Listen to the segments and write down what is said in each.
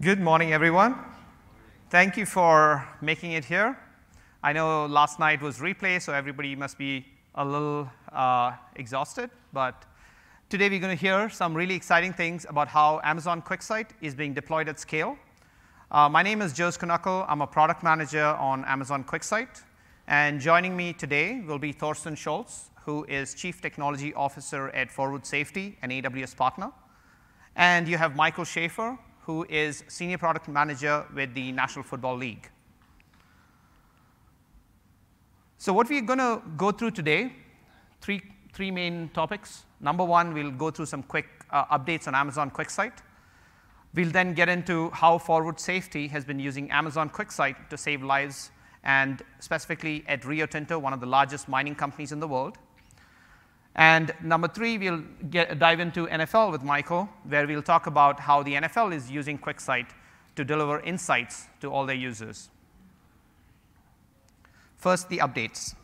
Good morning, everyone. Thank you for making it here. I know last night was replay, so everybody must be a little uh, exhausted, but today we're going to hear some really exciting things about how Amazon QuickSight is being deployed at scale. Uh, my name is Jose Kunnackal. I'm a product manager on Amazon QuickSight. And joining me today will be Thorsten Scholz, who is Chief Technology Officer at Forwood Safety, an AWS partner. And you have Michael Schaefer, who is Senior Product Manager with the National Football League. So what we're going to go through today, three, three main topics. Number one, we'll go through some quick uh, updates on Amazon QuickSight. We'll then get into how Forwood Safety has been using Amazon QuickSight to save lives, and specifically at Rio Tinto, one of the largest mining companies in the world. And number three, we'll get, dive into NFL with Michael, where we'll talk about how the NFL is using QuickSight to deliver insights to all their users. First, the updates.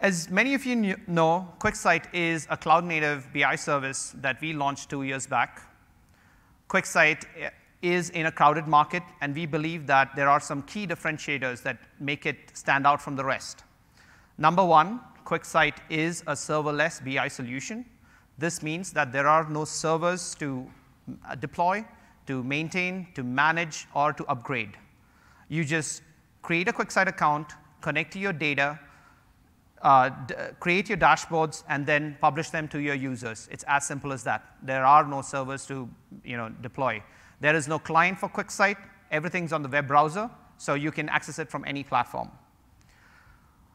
As many of you know, QuickSight is a cloud-native BI service that we launched two years back. QuickSight eh, is in a crowded market, and we believe that there are some key differentiators that make it stand out from the rest. Number one, QuickSight is a serverless BI solution. This means that there are no servers to uh, deploy, to maintain, to manage, or to upgrade. You just create a QuickSight account, connect to your data, uh, create your dashboards, and then publish them to your users. It's as simple as that. There are no servers to you know, deploy. There is no client for QuickSight. Everything's on the web browser, so you can access it from any platform.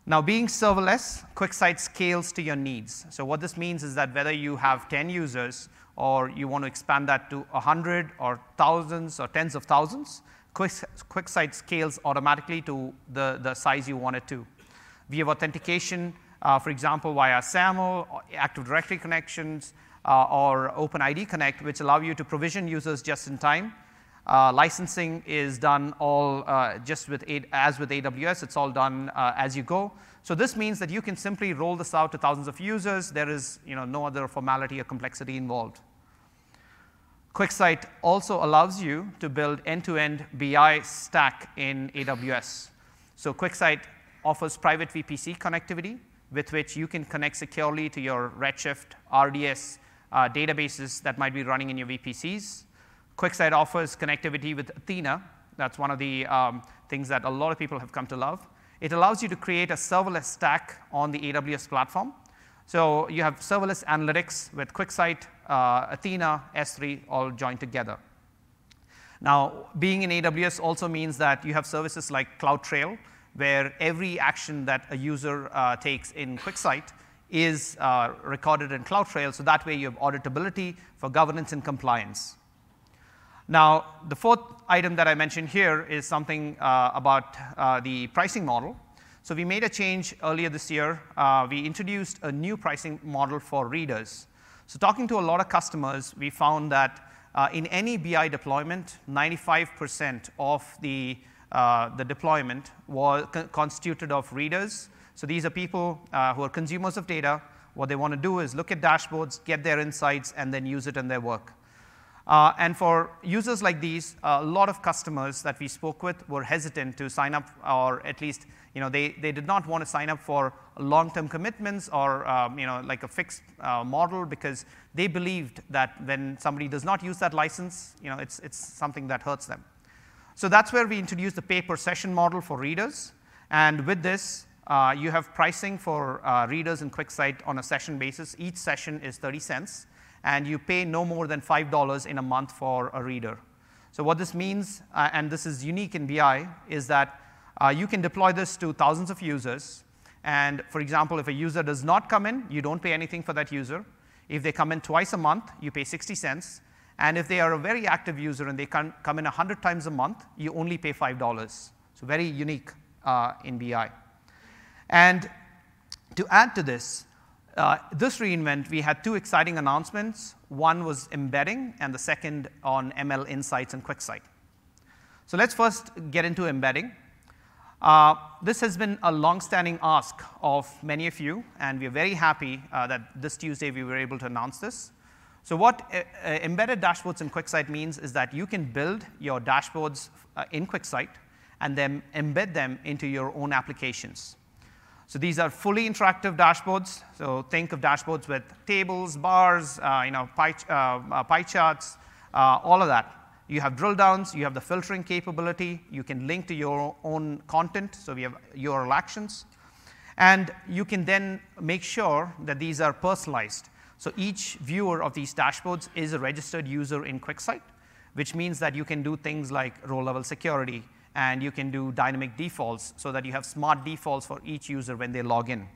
Now, being serverless, QuickSight scales to your needs. So what this means is that whether you have 10 users or you want to expand that to 100 or thousands or tens of thousands, QuickSight scales automatically to the, the size you want it to. We have authentication, uh, for example, via SAML, Active Directory connections, uh, or OpenID Connect, which allow you to provision users just in time uh, licensing is done all uh, just with as with AWS. It's all done uh, as you go. So this means that you can simply roll this out to thousands of users. There is you know, no other formality or complexity involved. QuickSight also allows you to build end-to-end BI stack in AWS. So QuickSight offers private VPC connectivity with which you can connect securely to your Redshift, RDS uh, databases that might be running in your VPCs. QuickSight offers connectivity with Athena. That's one of the um, things that a lot of people have come to love. It allows you to create a serverless stack on the AWS platform. So you have serverless analytics with QuickSight, uh, Athena, S3 all joined together. Now, being in AWS also means that you have services like CloudTrail, where every action that a user uh, takes in QuickSight is uh, recorded in CloudTrail, so that way you have auditability for governance and compliance. Now, the fourth item that I mentioned here is something uh, about uh, the pricing model. So we made a change earlier this year. Uh, we introduced a new pricing model for readers. So talking to a lot of customers, we found that uh, in any BI deployment, 95% of the, uh, the deployment was co constituted of readers. So these are people uh, who are consumers of data. What they want to do is look at dashboards, get their insights, and then use it in their work. Uh, and for users like these, a lot of customers that we spoke with were hesitant to sign up, or at least you know, they, they did not want to sign up for long-term commitments or um, you know, like a fixed uh, model because they believed that when somebody does not use that license, you know, it's, it's something that hurts them. So that's where we introduced the pay-per-session model for readers. And with this, uh, you have pricing for uh, readers in QuickSight on a session basis. Each session is 30 cents and you pay no more than $5 in a month for a reader. So what this means, uh, and this is unique in BI, is that uh, you can deploy this to thousands of users. And for example, if a user does not come in, you don't pay anything for that user. If they come in twice a month, you pay 60 cents. And if they are a very active user and they come in 100 times a month, you only pay $5. So very unique uh, in BI. And to add to this, uh, this reInvent, we had two exciting announcements. One was embedding, and the second on ML Insights and QuickSight. So let's first get into embedding. Uh, this has been a long-standing ask of many of you, and we're very happy uh, that this Tuesday we were able to announce this. So what uh, uh, embedded dashboards in QuickSight means is that you can build your dashboards in QuickSight and then embed them into your own applications. So these are fully interactive dashboards. So think of dashboards with tables, bars, uh, you know, pie, uh, uh, pie charts, all of that. You have drill downs, you have the filtering capability, you can link to your own content, so we have URL actions. And you can then make sure that these are personalized. So each viewer of these dashboards is a registered user in QuickSight, which means that you can do things like row level security, and you can do dynamic defaults so that you have smart defaults for each user when they log in.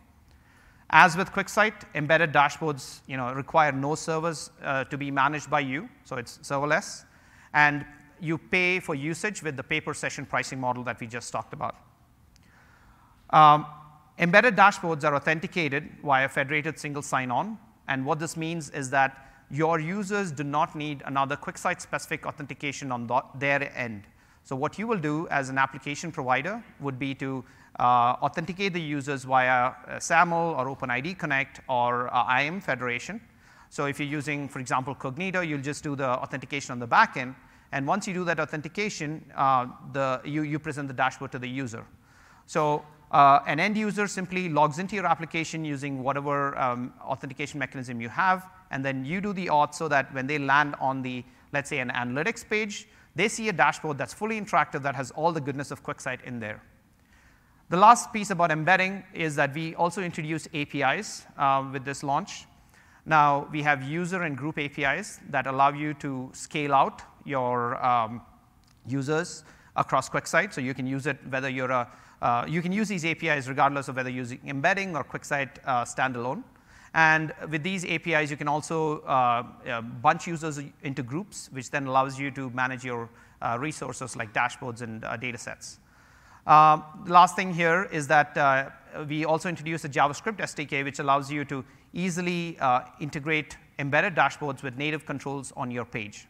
As with QuickSight, embedded dashboards you know, require no servers uh, to be managed by you, so it's serverless. And you pay for usage with the pay-per-session pricing model that we just talked about. Um, embedded dashboards are authenticated via federated single sign-on, and what this means is that your users do not need another QuickSight-specific authentication on their end. So what you will do as an application provider would be to uh, authenticate the users via uh, SAML or OpenID Connect or uh, IAM Federation. So if you're using, for example, Cognito, you'll just do the authentication on the back end. And once you do that authentication, uh, the, you, you present the dashboard to the user. So uh, an end user simply logs into your application using whatever um, authentication mechanism you have, and then you do the auth so that when they land on the, let's say, an analytics page, they see a dashboard that's fully interactive that has all the goodness of QuickSight in there. The last piece about embedding is that we also introduced APIs uh, with this launch. Now, we have user and group APIs that allow you to scale out your um, users across QuickSight. So you can use it whether you're a, uh, you can use these APIs regardless of whether you're using embedding or QuickSight uh, standalone. And with these APIs, you can also uh, uh, bunch users into groups, which then allows you to manage your uh, resources like dashboards and uh, data sets. Um, the last thing here is that uh, we also introduced a JavaScript SDK, which allows you to easily uh, integrate embedded dashboards with native controls on your page.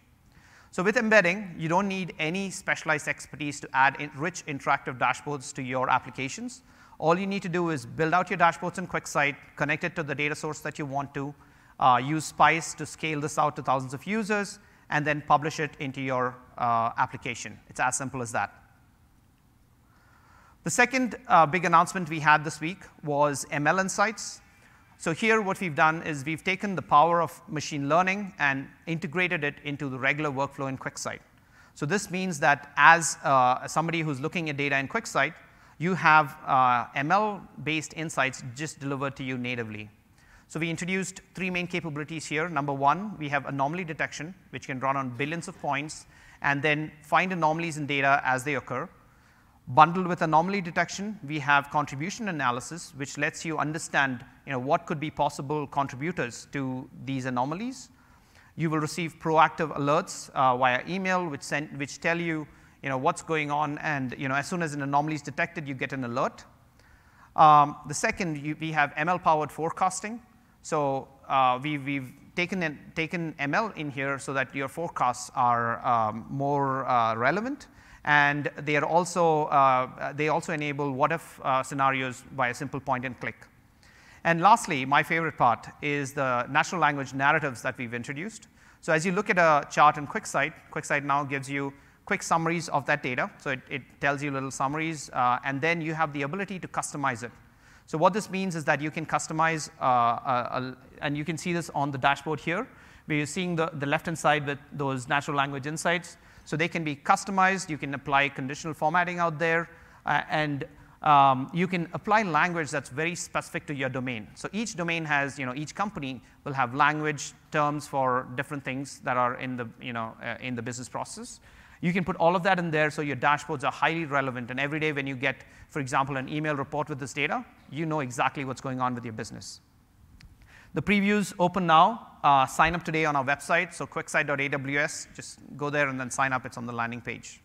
So with embedding, you don't need any specialized expertise to add in rich interactive dashboards to your applications. All you need to do is build out your dashboards in QuickSight, connect it to the data source that you want to, uh, use Spice to scale this out to thousands of users, and then publish it into your uh, application. It's as simple as that. The second uh, big announcement we had this week was ML Insights. So here what we've done is we've taken the power of machine learning and integrated it into the regular workflow in QuickSight. So this means that as uh, somebody who's looking at data in QuickSight, you have uh, ML-based insights just delivered to you natively. So we introduced three main capabilities here. Number one, we have anomaly detection, which can run on billions of points and then find anomalies in data as they occur. Bundled with anomaly detection, we have contribution analysis, which lets you understand you know, what could be possible contributors to these anomalies. You will receive proactive alerts uh, via email, which, send, which tell you you know, what's going on, and you know, as soon as an anomaly is detected, you get an alert. Um, the second, you, we have ML-powered forecasting. So uh, we, we've taken, taken ML in here so that your forecasts are um, more uh, relevant, and they are also uh, they also enable what-if uh, scenarios by a simple point and click. And lastly, my favorite part is the natural language narratives that we've introduced. So as you look at a chart in QuickSight, QuickSight now gives you quick summaries of that data. So it, it tells you little summaries, uh, and then you have the ability to customize it. So what this means is that you can customize, uh, a, a, and you can see this on the dashboard here, where you're seeing the, the left-hand side with those natural language insights. So they can be customized. You can apply conditional formatting out there, uh, and um, you can apply language that's very specific to your domain. So each domain has, you know, each company will have language terms for different things that are in the, you know, uh, in the business process. You can put all of that in there so your dashboards are highly relevant. And every day when you get, for example, an email report with this data, you know exactly what's going on with your business. The preview's open now. Uh, sign up today on our website, so quicksight.aws. Just go there and then sign up. It's on the landing page.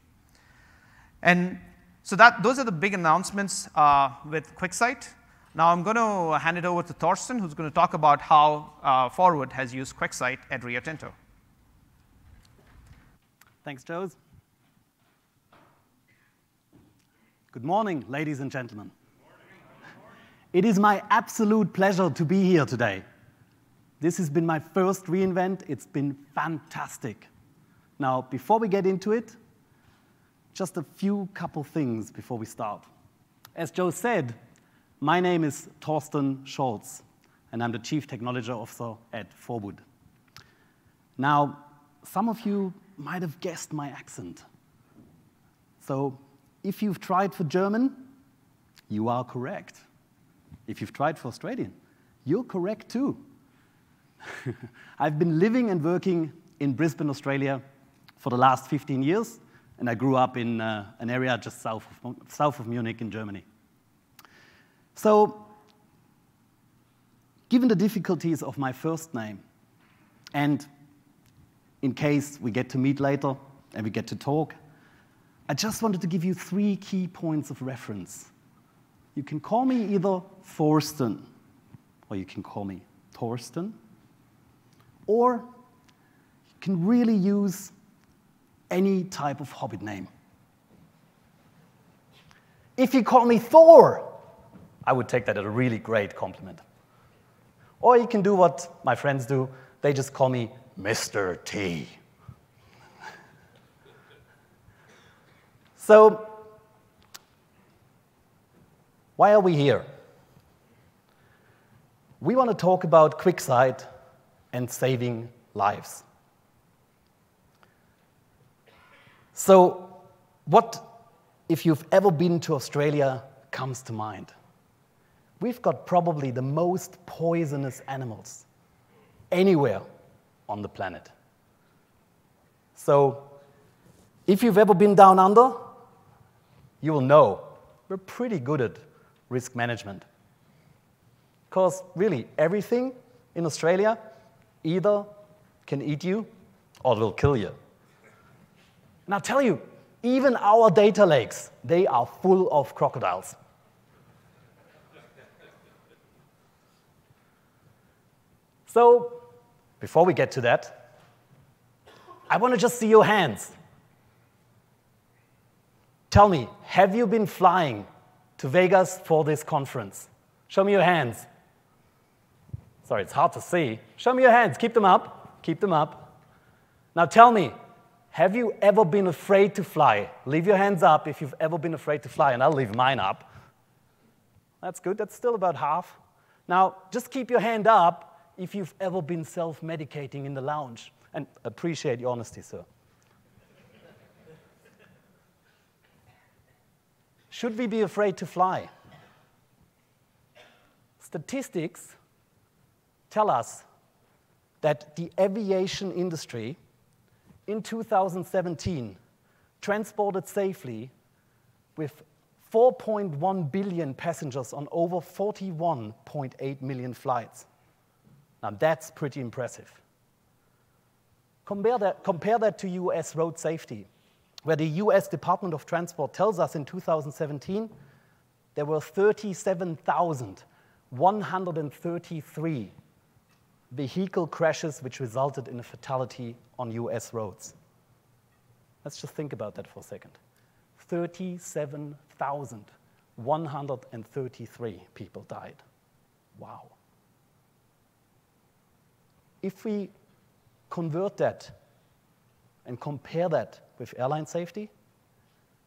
And so that, those are the big announcements uh, with QuickSight. Now I'm going to hand it over to Thorsten, who's going to talk about how uh, Forwood has used QuickSight at Rio Tinto. Thanks, Jose. Good morning, ladies and gentlemen. It is my absolute pleasure to be here today. This has been my first reInvent. It's been fantastic. Now, before we get into it, just a few couple things before we start. As Joe said, my name is Thorsten Scholz, and I'm the Chief Technology Officer at Forwood. Now, some of you might have guessed my accent. So if you've tried for German, you are correct. If you've tried for Australian, you're correct too. I've been living and working in Brisbane, Australia for the last 15 years, and I grew up in uh, an area just south of, south of Munich in Germany. So, given the difficulties of my first name, and in case we get to meet later and we get to talk, I just wanted to give you three key points of reference. You can call me either Thorsten, or you can call me Thorsten, or you can really use any type of hobbit name. If you call me Thor, I would take that as a really great compliment. Or you can do what my friends do, they just call me Mr. T. so, why are we here? We want to talk about QuickSight and saving lives. So, what, if you've ever been to Australia, comes to mind? We've got probably the most poisonous animals anywhere on the planet. So, if you've ever been down under, you will know we're pretty good at risk management. Because really, everything in Australia either can eat you or will kill you. And I'll tell you, even our data lakes, they are full of crocodiles. so, before we get to that, I want to just see your hands. Tell me, have you been flying to Vegas for this conference? Show me your hands. Sorry, it's hard to see. Show me your hands. Keep them up. Keep them up. Now tell me, have you ever been afraid to fly? Leave your hands up if you've ever been afraid to fly, and I'll leave mine up. That's good. That's still about half. Now, just keep your hand up if you've ever been self medicating in the lounge. And appreciate your honesty, sir. Should we be afraid to fly? Statistics tell us that the aviation industry in 2017 transported safely with 4.1 billion passengers on over 41.8 million flights. Now that's pretty impressive. Compare that, compare that to US road safety, where the US Department of Transport tells us in 2017 there were 37,133 vehicle crashes which resulted in a fatality on US roads. Let's just think about that for a second. 37,133 people died. Wow. If we convert that and compare that with airline safety,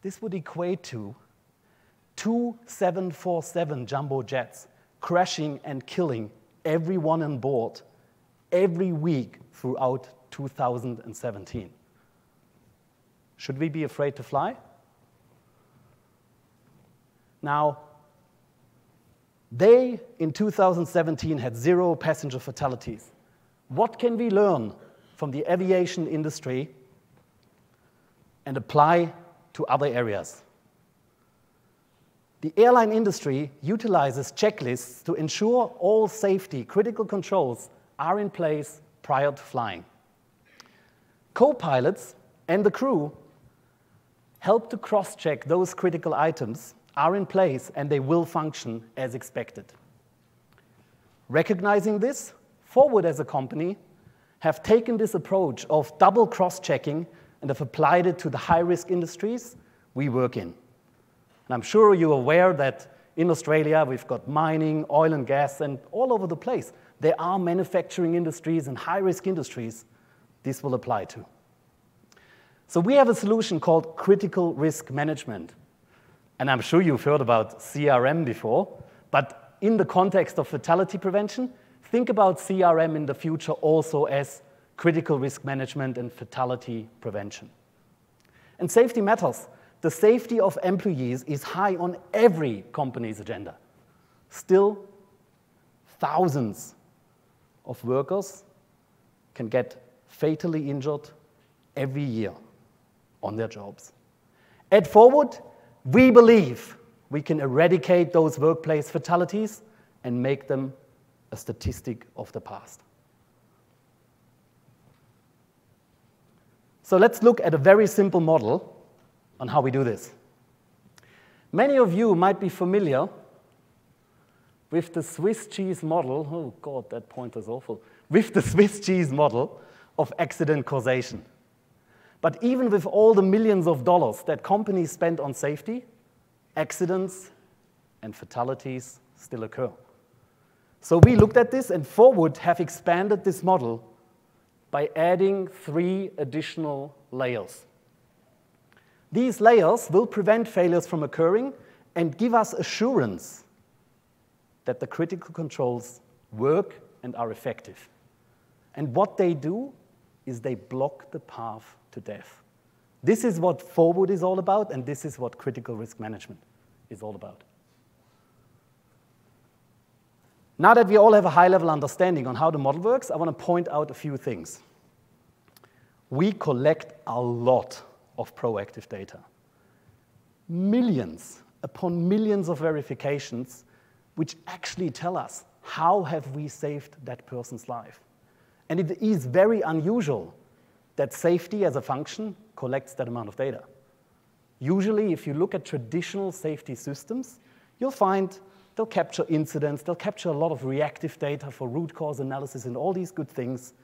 this would equate to two 747 jumbo jets crashing and killing everyone on board every week throughout 2017. Should we be afraid to fly? Now, they in 2017 had zero passenger fatalities. What can we learn from the aviation industry and apply to other areas? The airline industry utilizes checklists to ensure all safety critical controls are in place prior to flying. Co-pilots and the crew help to cross-check those critical items are in place and they will function as expected. Recognizing this, Forwood as a company have taken this approach of double cross-checking and have applied it to the high-risk industries we work in. And I'm sure you're aware that in Australia we've got mining, oil and gas, and all over the place there are manufacturing industries and high-risk industries this will apply to. So we have a solution called critical risk management. And I'm sure you've heard about CRM before, but in the context of fatality prevention, think about CRM in the future also as critical risk management and fatality prevention. And safety matters. The safety of employees is high on every company's agenda. Still, thousands of workers can get fatally injured every year on their jobs. At Forwood, we believe we can eradicate those workplace fatalities and make them a statistic of the past. So let's look at a very simple model on how we do this. Many of you might be familiar with the Swiss cheese model. Oh, God, that pointer is awful. With the Swiss cheese model of accident causation. But even with all the millions of dollars that companies spend on safety, accidents and fatalities still occur. So we looked at this and Forwood have expanded this model by adding three additional layers. These layers will prevent failures from occurring and give us assurance that the critical controls work and are effective. And what they do is they block the path to death. This is what Forwood is all about, and this is what critical risk management is all about. Now that we all have a high level understanding on how the model works, I want to point out a few things. We collect a lot of proactive data. Millions upon millions of verifications which actually tell us how have we saved that person's life. And it is very unusual that safety as a function collects that amount of data. Usually, if you look at traditional safety systems, you'll find they'll capture incidents, they'll capture a lot of reactive data for root cause analysis and all these good things,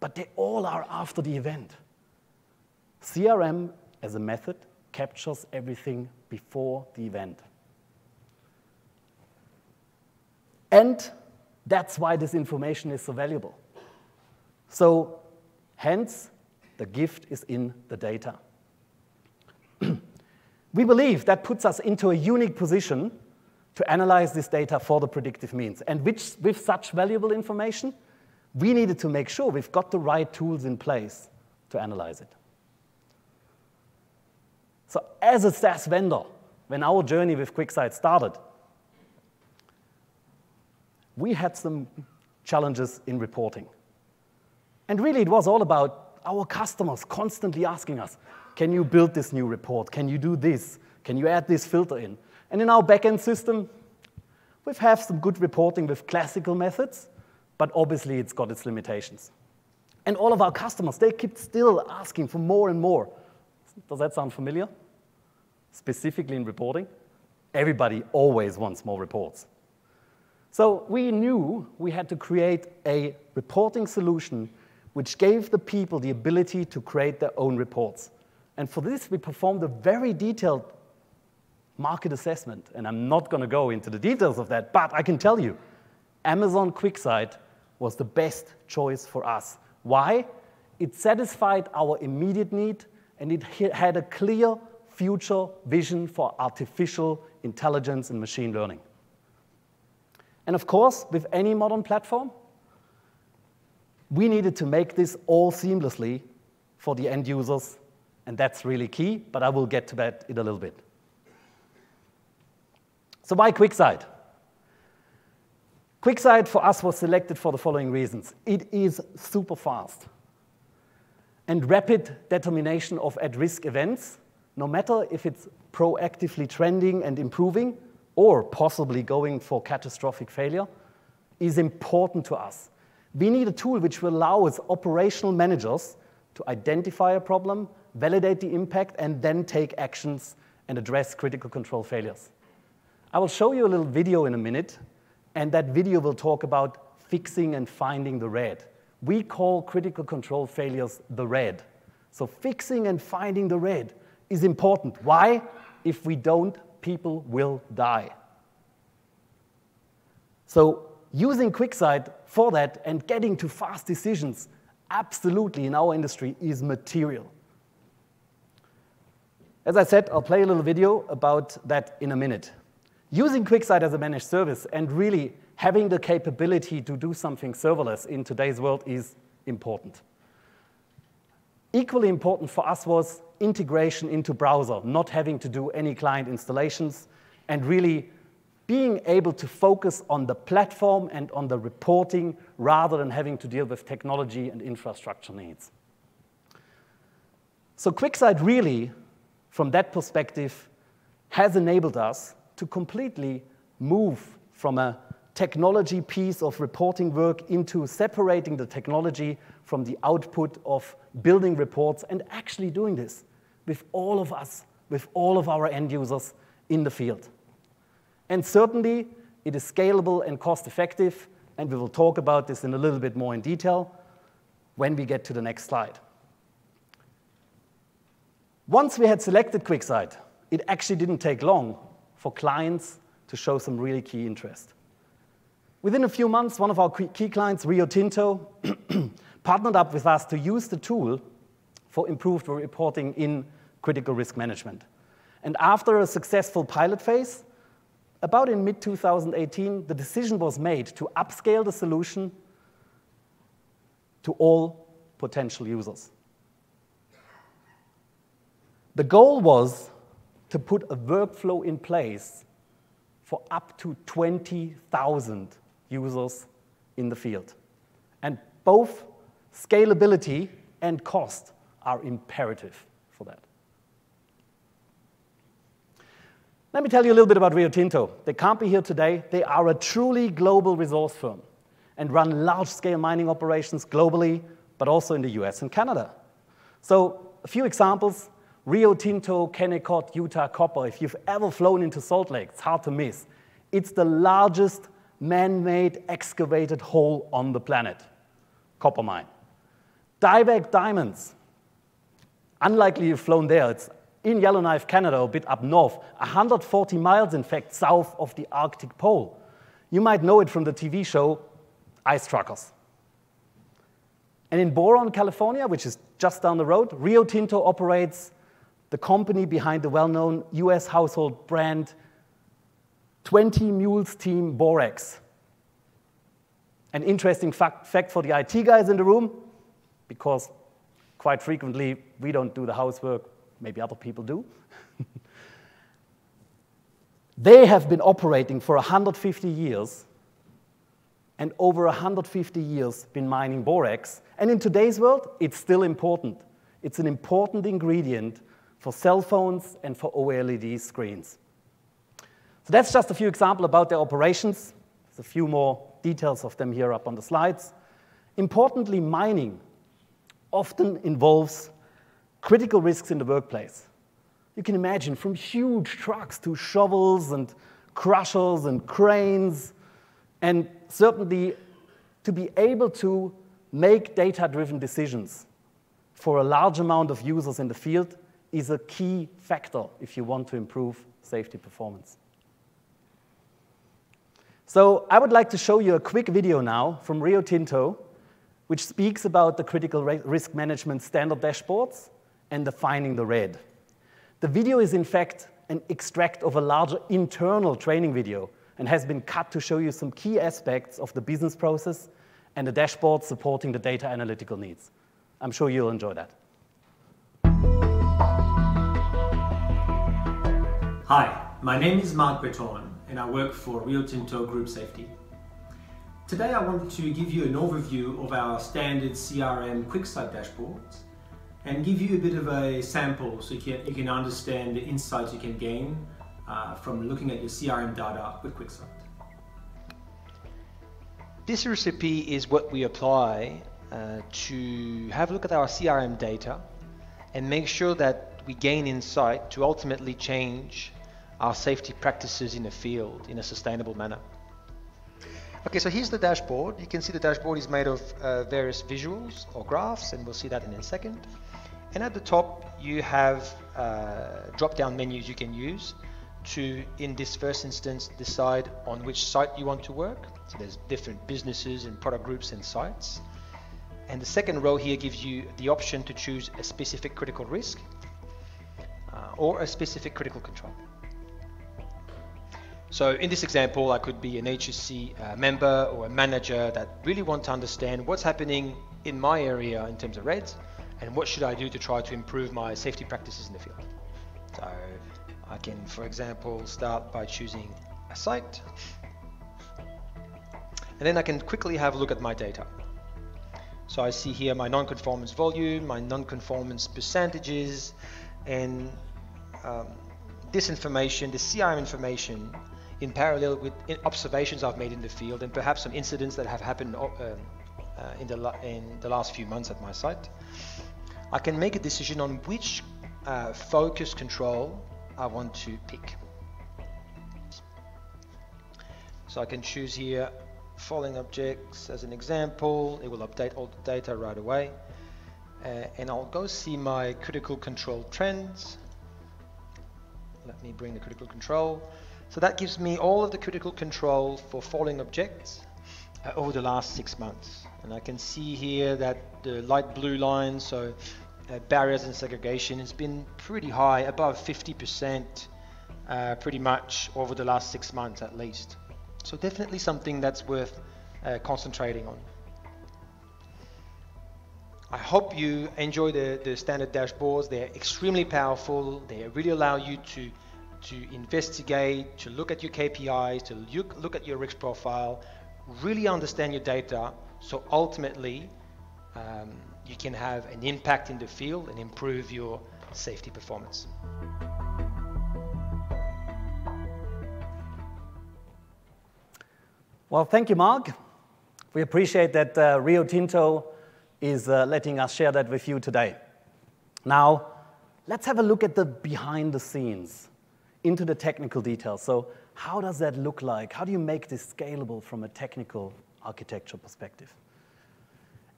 but they all are after the event. CRM, as a method, captures everything before the event. And that's why this information is so valuable. So, hence, the gift is in the data. we believe that puts us into a unique position to analyze this data for the predictive means. And which, with such valuable information, we needed to make sure we've got the right tools in place to analyze it. So as a SaaS vendor, when our journey with QuickSight started, we had some challenges in reporting. And really, it was all about our customers constantly asking us, can you build this new report? Can you do this? Can you add this filter in? And in our backend system, we have some good reporting with classical methods, but obviously it's got its limitations. And all of our customers, they keep still asking for more and more. Does that sound familiar? Specifically in reporting, everybody always wants more reports. So we knew we had to create a reporting solution which gave the people the ability to create their own reports. And for this, we performed a very detailed market assessment. And I'm not going to go into the details of that, but I can tell you, Amazon QuickSight was the best choice for us. Why? It satisfied our immediate need, and it had a clear future vision for artificial intelligence and machine learning. And of course, with any modern platform, we needed to make this all seamlessly for the end users, and that's really key, but I will get to that in a little bit. So why QuickSight? QuickSight for us was selected for the following reasons. It is super fast and rapid determination of at-risk events, no matter if it's proactively trending and improving or possibly going for catastrophic failure, is important to us we need a tool which will allow us operational managers to identify a problem, validate the impact, and then take actions and address critical control failures. I will show you a little video in a minute, and that video will talk about fixing and finding the red. We call critical control failures the red. So fixing and finding the red is important. Why? If we don't, people will die. So using QuickSight for that and getting to fast decisions, absolutely in our industry is material. As I said, I'll play a little video about that in a minute. Using QuickSight as a managed service and really having the capability to do something serverless in today's world is important. Equally important for us was integration into browser, not having to do any client installations, and really being able to focus on the platform and on the reporting rather than having to deal with technology and infrastructure needs. So QuickSight really, from that perspective, has enabled us to completely move from a technology piece of reporting work into separating the technology from the output of building reports and actually doing this with all of us, with all of our end users in the field. And certainly, it is scalable and cost effective, and we will talk about this in a little bit more in detail when we get to the next slide. Once we had selected QuickSight, it actually didn't take long for clients to show some really key interest. Within a few months, one of our key clients, Rio Tinto, partnered up with us to use the tool for improved reporting in critical risk management. And after a successful pilot phase, about in mid-2018, the decision was made to upscale the solution to all potential users. The goal was to put a workflow in place for up to 20,000 users in the field. And both scalability and cost are imperative for that. Let me tell you a little bit about Rio Tinto. They can't be here today. They are a truly global resource firm and run large-scale mining operations globally, but also in the US and Canada. So a few examples, Rio Tinto, Kennecott, Utah Copper. If you've ever flown into Salt Lake, it's hard to miss. It's the largest man-made excavated hole on the planet, copper mine. Diavik Diamonds. Unlikely you've flown there. It's in Yellowknife, Canada, a bit up north, 140 miles, in fact, south of the Arctic Pole. You might know it from the TV show Ice Truckers. And in Boron, California, which is just down the road, Rio Tinto operates the company behind the well-known US household brand 20 Mules Team Borax. An interesting fact, fact for the IT guys in the room, because quite frequently we don't do the housework, maybe other people do. they have been operating for 150 years and over 150 years been mining borax. And in today's world, it's still important. It's an important ingredient for cell phones and for OLED screens. So that's just a few examples about their operations. There's a few more details of them here up on the slides. Importantly, mining often involves critical risks in the workplace. You can imagine from huge trucks to shovels and crushers and cranes, and certainly to be able to make data-driven decisions for a large amount of users in the field is a key factor if you want to improve safety performance. So I would like to show you a quick video now from Rio Tinto, which speaks about the critical risk management standard dashboards and defining the red. The video is, in fact, an extract of a larger internal training video and has been cut to show you some key aspects of the business process and the dashboard supporting the data analytical needs. I'm sure you'll enjoy that. Hi, my name is Mark Breton and I work for Rio Tinto Group Safety. Today I want to give you an overview of our standard CRM QuickSight dashboards and give you a bit of a sample so you can, you can understand the insights you can gain uh, from looking at your CRM data with QuickSight. This recipe is what we apply uh, to have a look at our CRM data and make sure that we gain insight to ultimately change our safety practices in the field in a sustainable manner. Okay, so here's the dashboard. You can see the dashboard is made of uh, various visuals or graphs, and we'll see that in a second. And at the top, you have uh, drop-down menus you can use to, in this first instance, decide on which site you want to work. So there's different businesses and product groups and sites. And the second row here gives you the option to choose a specific critical risk uh, or a specific critical control. So in this example, I could be an HSC uh, member or a manager that really want to understand what's happening in my area in terms of REDS and what should I do to try to improve my safety practices in the field. So I can, for example, start by choosing a site and then I can quickly have a look at my data. So I see here my non-conformance volume, my non-conformance percentages, and um, this information, the CRM information, in parallel with observations I've made in the field and perhaps some incidents that have happened uh, uh, in, the in the last few months at my site, I can make a decision on which uh, focus control I want to pick. So I can choose here falling objects as an example. It will update all the data right away. Uh, and I'll go see my critical control trends. Let me bring the critical control. So that gives me all of the critical control for falling objects uh, over the last six months. And I can see here that the light blue line, so uh, barriers and segregation, has been pretty high, above 50% uh, pretty much over the last six months at least. So definitely something that's worth uh, concentrating on. I hope you enjoy the, the standard dashboards. They're extremely powerful. They really allow you to, to investigate, to look at your KPIs, to look, look at your risk profile, really understand your data. So ultimately, um, you can have an impact in the field and improve your safety performance. Well, thank you, Mark. We appreciate that uh, Rio Tinto is uh, letting us share that with you today. Now, let's have a look at the behind the scenes, into the technical details. So, how does that look like? How do you make this scalable from a technical architecture perspective?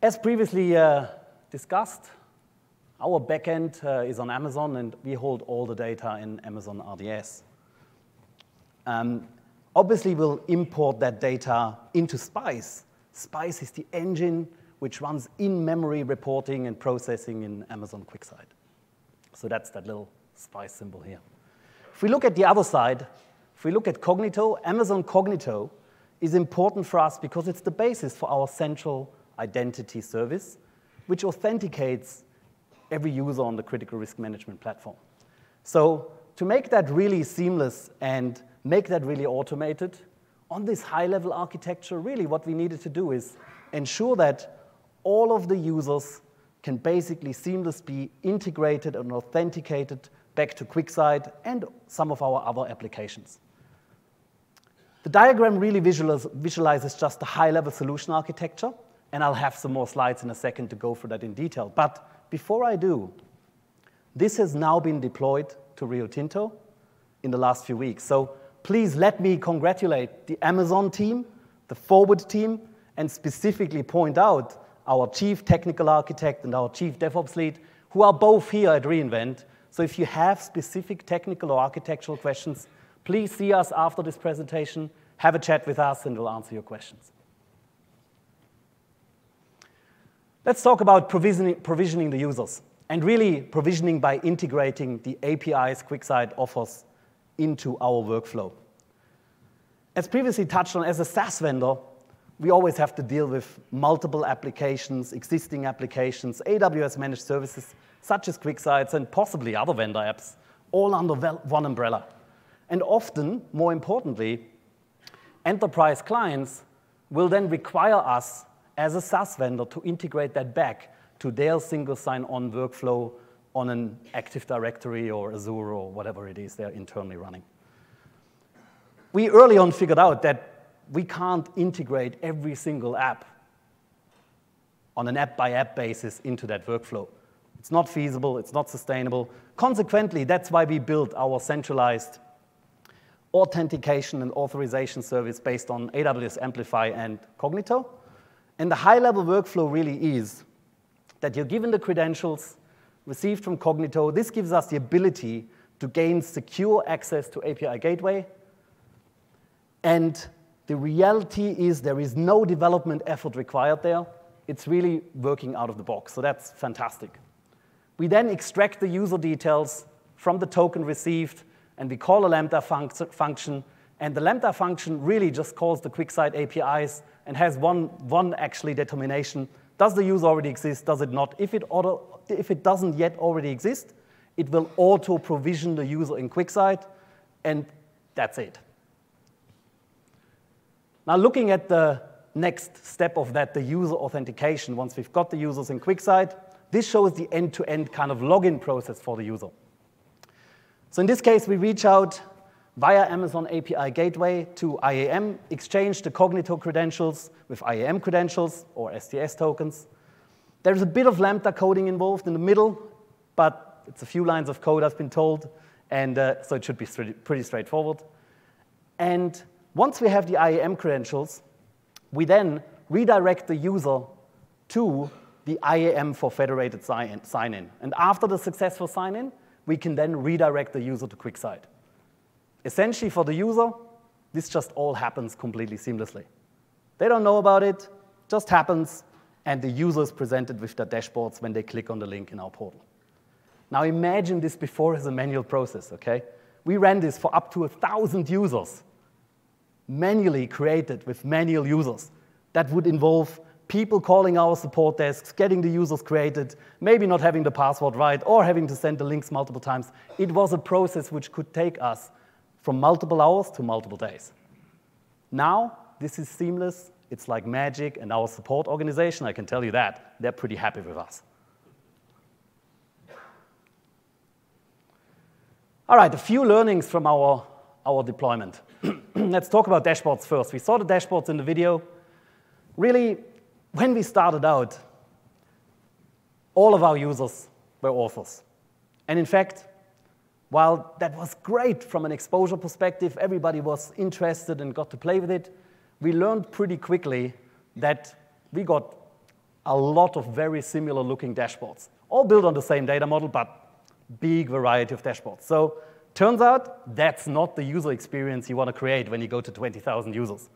As previously uh, discussed, our backend uh, is on Amazon, and we hold all the data in Amazon RDS. Um, Obviously, we'll import that data into Spice. Spice is the engine which runs in-memory reporting and processing in Amazon QuickSight. So that's that little Spice symbol here. If we look at the other side, if we look at Cognito, Amazon Cognito is important for us because it's the basis for our central identity service, which authenticates every user on the critical risk management platform. So to make that really seamless and make that really automated. On this high-level architecture, really what we needed to do is ensure that all of the users can basically seamlessly be integrated and authenticated back to QuickSight and some of our other applications. The diagram really visualizes just the high-level solution architecture, and I'll have some more slides in a second to go through that in detail. But before I do, this has now been deployed to Rio Tinto in the last few weeks. So please let me congratulate the Amazon team, the Forwood team, and specifically point out our chief technical architect and our chief DevOps lead, who are both here at reInvent. So if you have specific technical or architectural questions, please see us after this presentation, have a chat with us, and we'll answer your questions. Let's talk about provisioning, provisioning the users, and really provisioning by integrating the APIs QuickSight offers into our workflow. As previously touched on, as a SaaS vendor, we always have to deal with multiple applications, existing applications, AWS managed services, such as QuickSights and possibly other vendor apps, all under one umbrella. And often, more importantly, enterprise clients will then require us as a SaaS vendor to integrate that back to their single sign-on workflow on an Active Directory or Azure or whatever it is they're internally running. We early on figured out that we can't integrate every single app on an app-by-app -app basis into that workflow. It's not feasible, it's not sustainable. Consequently, that's why we built our centralized authentication and authorization service based on AWS Amplify and Cognito. And the high-level workflow really is that you're given the credentials, received from Cognito. This gives us the ability to gain secure access to API gateway. And the reality is there is no development effort required there. It's really working out of the box, so that's fantastic. We then extract the user details from the token received, and we call a Lambda func function, and the Lambda function really just calls the QuickSight APIs and has one, one actually determination. Does the user already exist? Does it not? If it, auto, if it doesn't yet already exist, it will auto provision the user in QuickSight, and that's it. Now, looking at the next step of that, the user authentication, once we've got the users in QuickSight, this shows the end-to-end -end kind of login process for the user. So in this case, we reach out via Amazon API Gateway to IAM, exchange the Cognito credentials with IAM credentials or STS tokens. There's a bit of Lambda coding involved in the middle, but it's a few lines of code, I've been told, and uh, so it should be pretty straightforward. And once we have the IAM credentials, we then redirect the user to the IAM for federated sign-in. And after the successful sign-in, we can then redirect the user to QuickSight. Essentially, for the user, this just all happens completely seamlessly. They don't know about it, just happens, and the user is presented with their dashboards when they click on the link in our portal. Now imagine this before as a manual process, okay? We ran this for up to a 1,000 users, manually created with manual users. That would involve people calling our support desks, getting the users created, maybe not having the password right, or having to send the links multiple times. It was a process which could take us from multiple hours to multiple days. Now, this is seamless. It's like magic, and our support organization, I can tell you that, they're pretty happy with us. All right, a few learnings from our, our deployment. Let's talk about dashboards first. We saw the dashboards in the video. Really, when we started out, all of our users were authors. And in fact, while that was great from an exposure perspective, everybody was interested and got to play with it, we learned pretty quickly that we got a lot of very similar looking dashboards, all built on the same data model, but big variety of dashboards. So turns out that's not the user experience you want to create when you go to 20,000 users.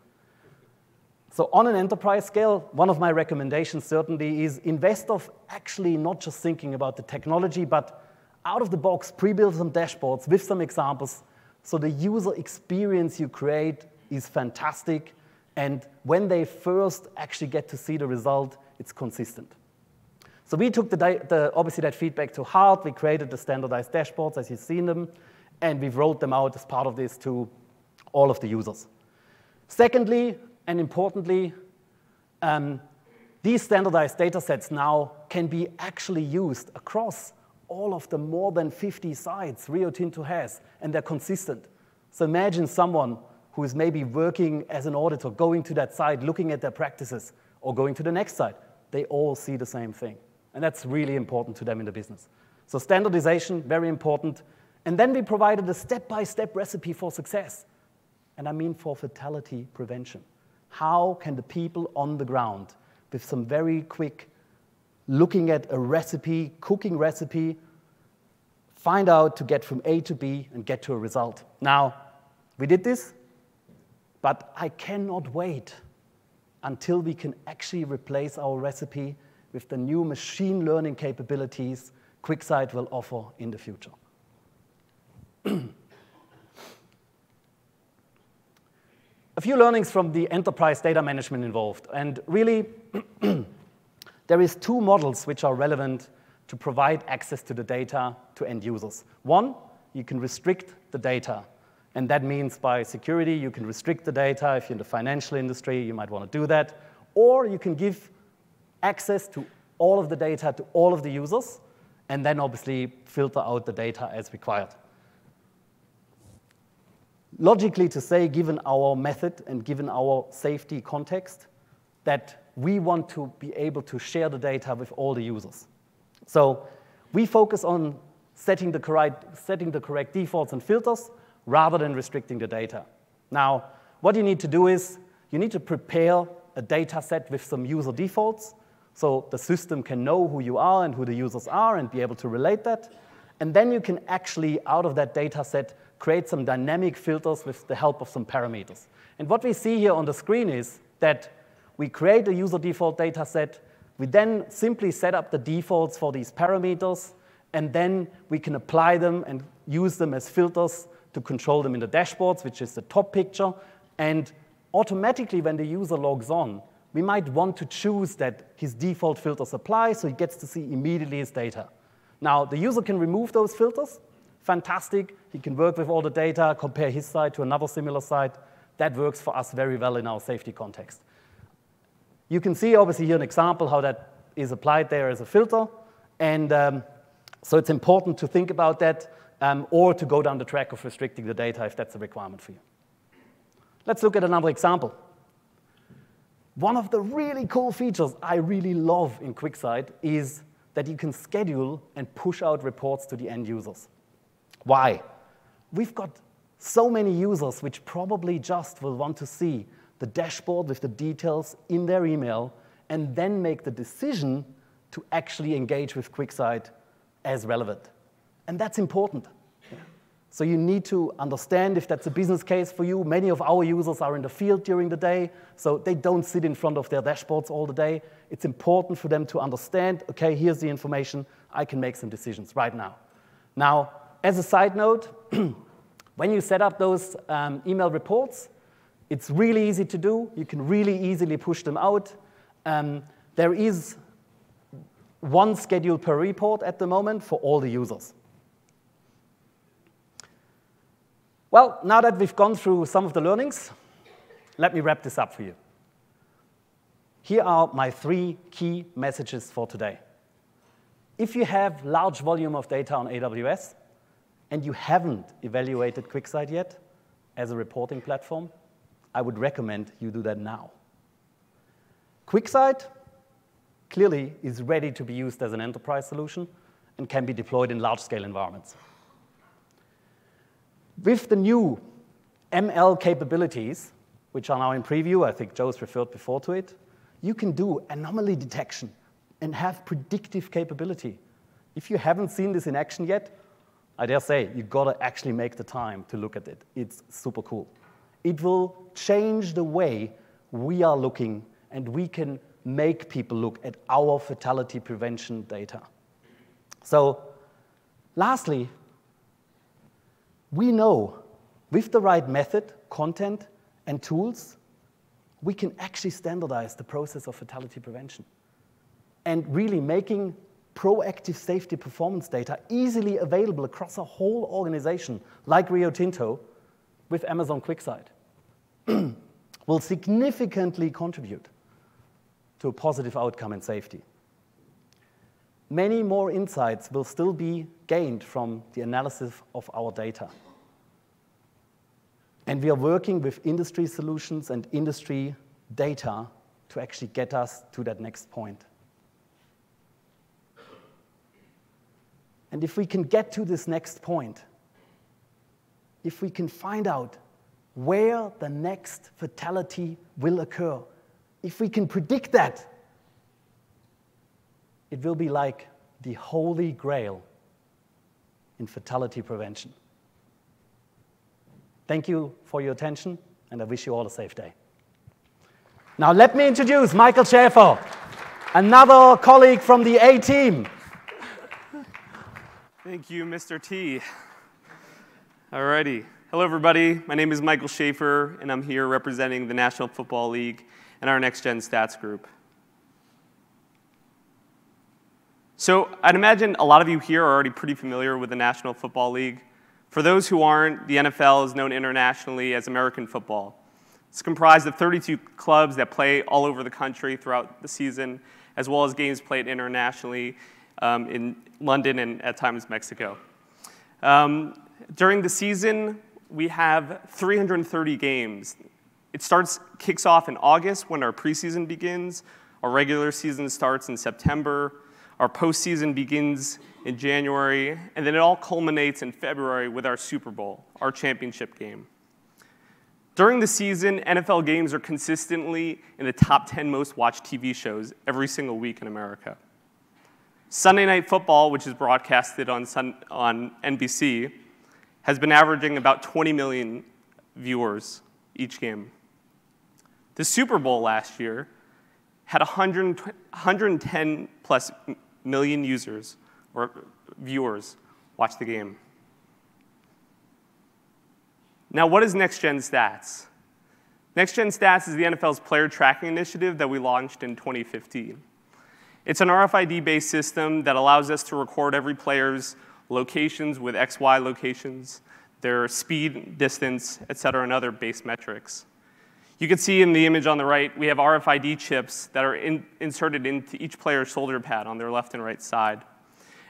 So on an enterprise scale, one of my recommendations certainly is invest of actually not just thinking about the technology, but out of the box, pre-build some dashboards with some examples so the user experience you create is fantastic. And when they first actually get to see the result, it's consistent. So we took the, the, obviously that feedback to heart. We created the standardized dashboards as you've seen them, and we've rolled them out as part of this to all of the users. Secondly, and importantly, um, these standardized data sets now can be actually used across all of the more than 50 sites Rio Tinto has, and they're consistent. So imagine someone who is maybe working as an auditor, going to that site, looking at their practices, or going to the next site. They all see the same thing. And that's really important to them in the business. So standardization, very important. And then we provided a step-by-step -step recipe for success. And I mean for fatality prevention how can the people on the ground, with some very quick looking at a recipe, cooking recipe, find out to get from A to B and get to a result. Now, we did this, but I cannot wait until we can actually replace our recipe with the new machine learning capabilities QuickSight will offer in the future. a few learnings from the enterprise data management involved. And really, there is two models which are relevant to provide access to the data to end users. One, you can restrict the data. And that means by security, you can restrict the data. If you're in the financial industry, you might want to do that. Or you can give access to all of the data to all of the users, and then obviously filter out the data as required logically to say, given our method and given our safety context, that we want to be able to share the data with all the users. So we focus on setting the correct, setting the correct defaults and filters rather than restricting the data. Now, what you need to do is you need to prepare a data set with some user defaults so the system can know who you are and who the users are and be able to relate that. And then you can actually, out of that data set, create some dynamic filters with the help of some parameters. And what we see here on the screen is that we create a user default data set. We then simply set up the defaults for these parameters, and then we can apply them and use them as filters to control them in the dashboards, which is the top picture. And automatically, when the user logs on, we might want to choose that his default filters apply, so he gets to see immediately his data. Now, the user can remove those filters. Fantastic. He can work with all the data, compare his site to another similar site. That works for us very well in our safety context. You can see, obviously, here an example how that is applied there as a filter. And um, so it's important to think about that um, or to go down the track of restricting the data if that's a requirement for you. Let's look at another example. One of the really cool features I really love in QuickSight is that you can schedule and push out reports to the end users. Why? We've got so many users which probably just will want to see the dashboard with the details in their email and then make the decision to actually engage with QuickSight as relevant. And that's important. So you need to understand if that's a business case for you. Many of our users are in the field during the day, so they don't sit in front of their dashboards all the day. It's important for them to understand, okay, here's the information, I can make some decisions right now. Now, as a side note, when you set up those um, email reports, it's really easy to do. You can really easily push them out. Um, there is one schedule per report at the moment for all the users. Well, now that we've gone through some of the learnings, let me wrap this up for you. Here are my three key messages for today. If you have large volume of data on AWS and you haven't evaluated QuickSight yet as a reporting platform, I would recommend you do that now. QuickSight clearly is ready to be used as an enterprise solution and can be deployed in large-scale environments. With the new ML capabilities, which are now in preview, I think Jose referred before to it, you can do anomaly detection and have predictive capability. If you haven't seen this in action yet, I dare say you've gotta actually make the time to look at it. It's super cool. It will change the way we are looking and we can make people look at our fatality prevention data. So, lastly, we know with the right method, content, and tools, we can actually standardize the process of fatality prevention. And really making proactive safety performance data easily available across a whole organization, like Rio Tinto, with Amazon QuickSight, will significantly contribute to a positive outcome in safety. Many more insights will still be gained from the analysis of our data. And we are working with industry solutions and industry data to actually get us to that next point. And if we can get to this next point, if we can find out where the next fatality will occur, if we can predict that, it will be like the holy grail in fatality prevention. Thank you for your attention, and I wish you all a safe day. Now, let me introduce Michael Schaefer, another colleague from the A team. Thank you, Mr. T. Alrighty. Hello, everybody. My name is Michael Schaefer, and I'm here representing the National Football League and our Next Gen Stats group. So, I'd imagine a lot of you here are already pretty familiar with the National Football League. For those who aren't, the NFL is known internationally as American football. It's comprised of 32 clubs that play all over the country throughout the season, as well as games played internationally um, in London and at times Mexico. Um, during the season, we have 330 games. It starts, kicks off in August when our preseason begins. Our regular season starts in September. Our postseason begins in January, and then it all culminates in February with our Super Bowl, our championship game. During the season, NFL games are consistently in the top 10 most watched TV shows every single week in America. Sunday Night Football, which is broadcasted on, Sun, on NBC, has been averaging about 20 million viewers each game. The Super Bowl last year had 100, 110 plus million users or viewers watch the game. Now, what is Next Gen Stats? Next Gen Stats is the NFL's player tracking initiative that we launched in 2015. It's an RFID based system that allows us to record every player's locations with XY locations, their speed, distance, et cetera, and other base metrics. You can see in the image on the right, we have RFID chips that are in, inserted into each player's shoulder pad on their left and right side.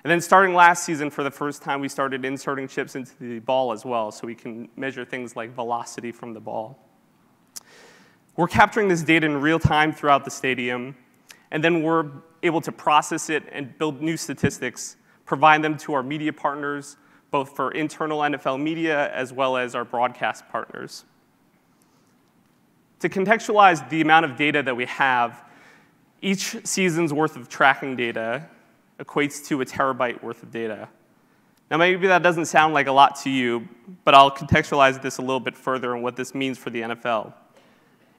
And then starting last season, for the first time, we started inserting chips into the ball as well, so we can measure things like velocity from the ball. We're capturing this data in real time throughout the stadium, and then we're able to process it and build new statistics, provide them to our media partners, both for internal NFL media as well as our broadcast partners. To contextualize the amount of data that we have, each season's worth of tracking data equates to a terabyte worth of data. Now, maybe that doesn't sound like a lot to you, but I'll contextualize this a little bit further and what this means for the NFL.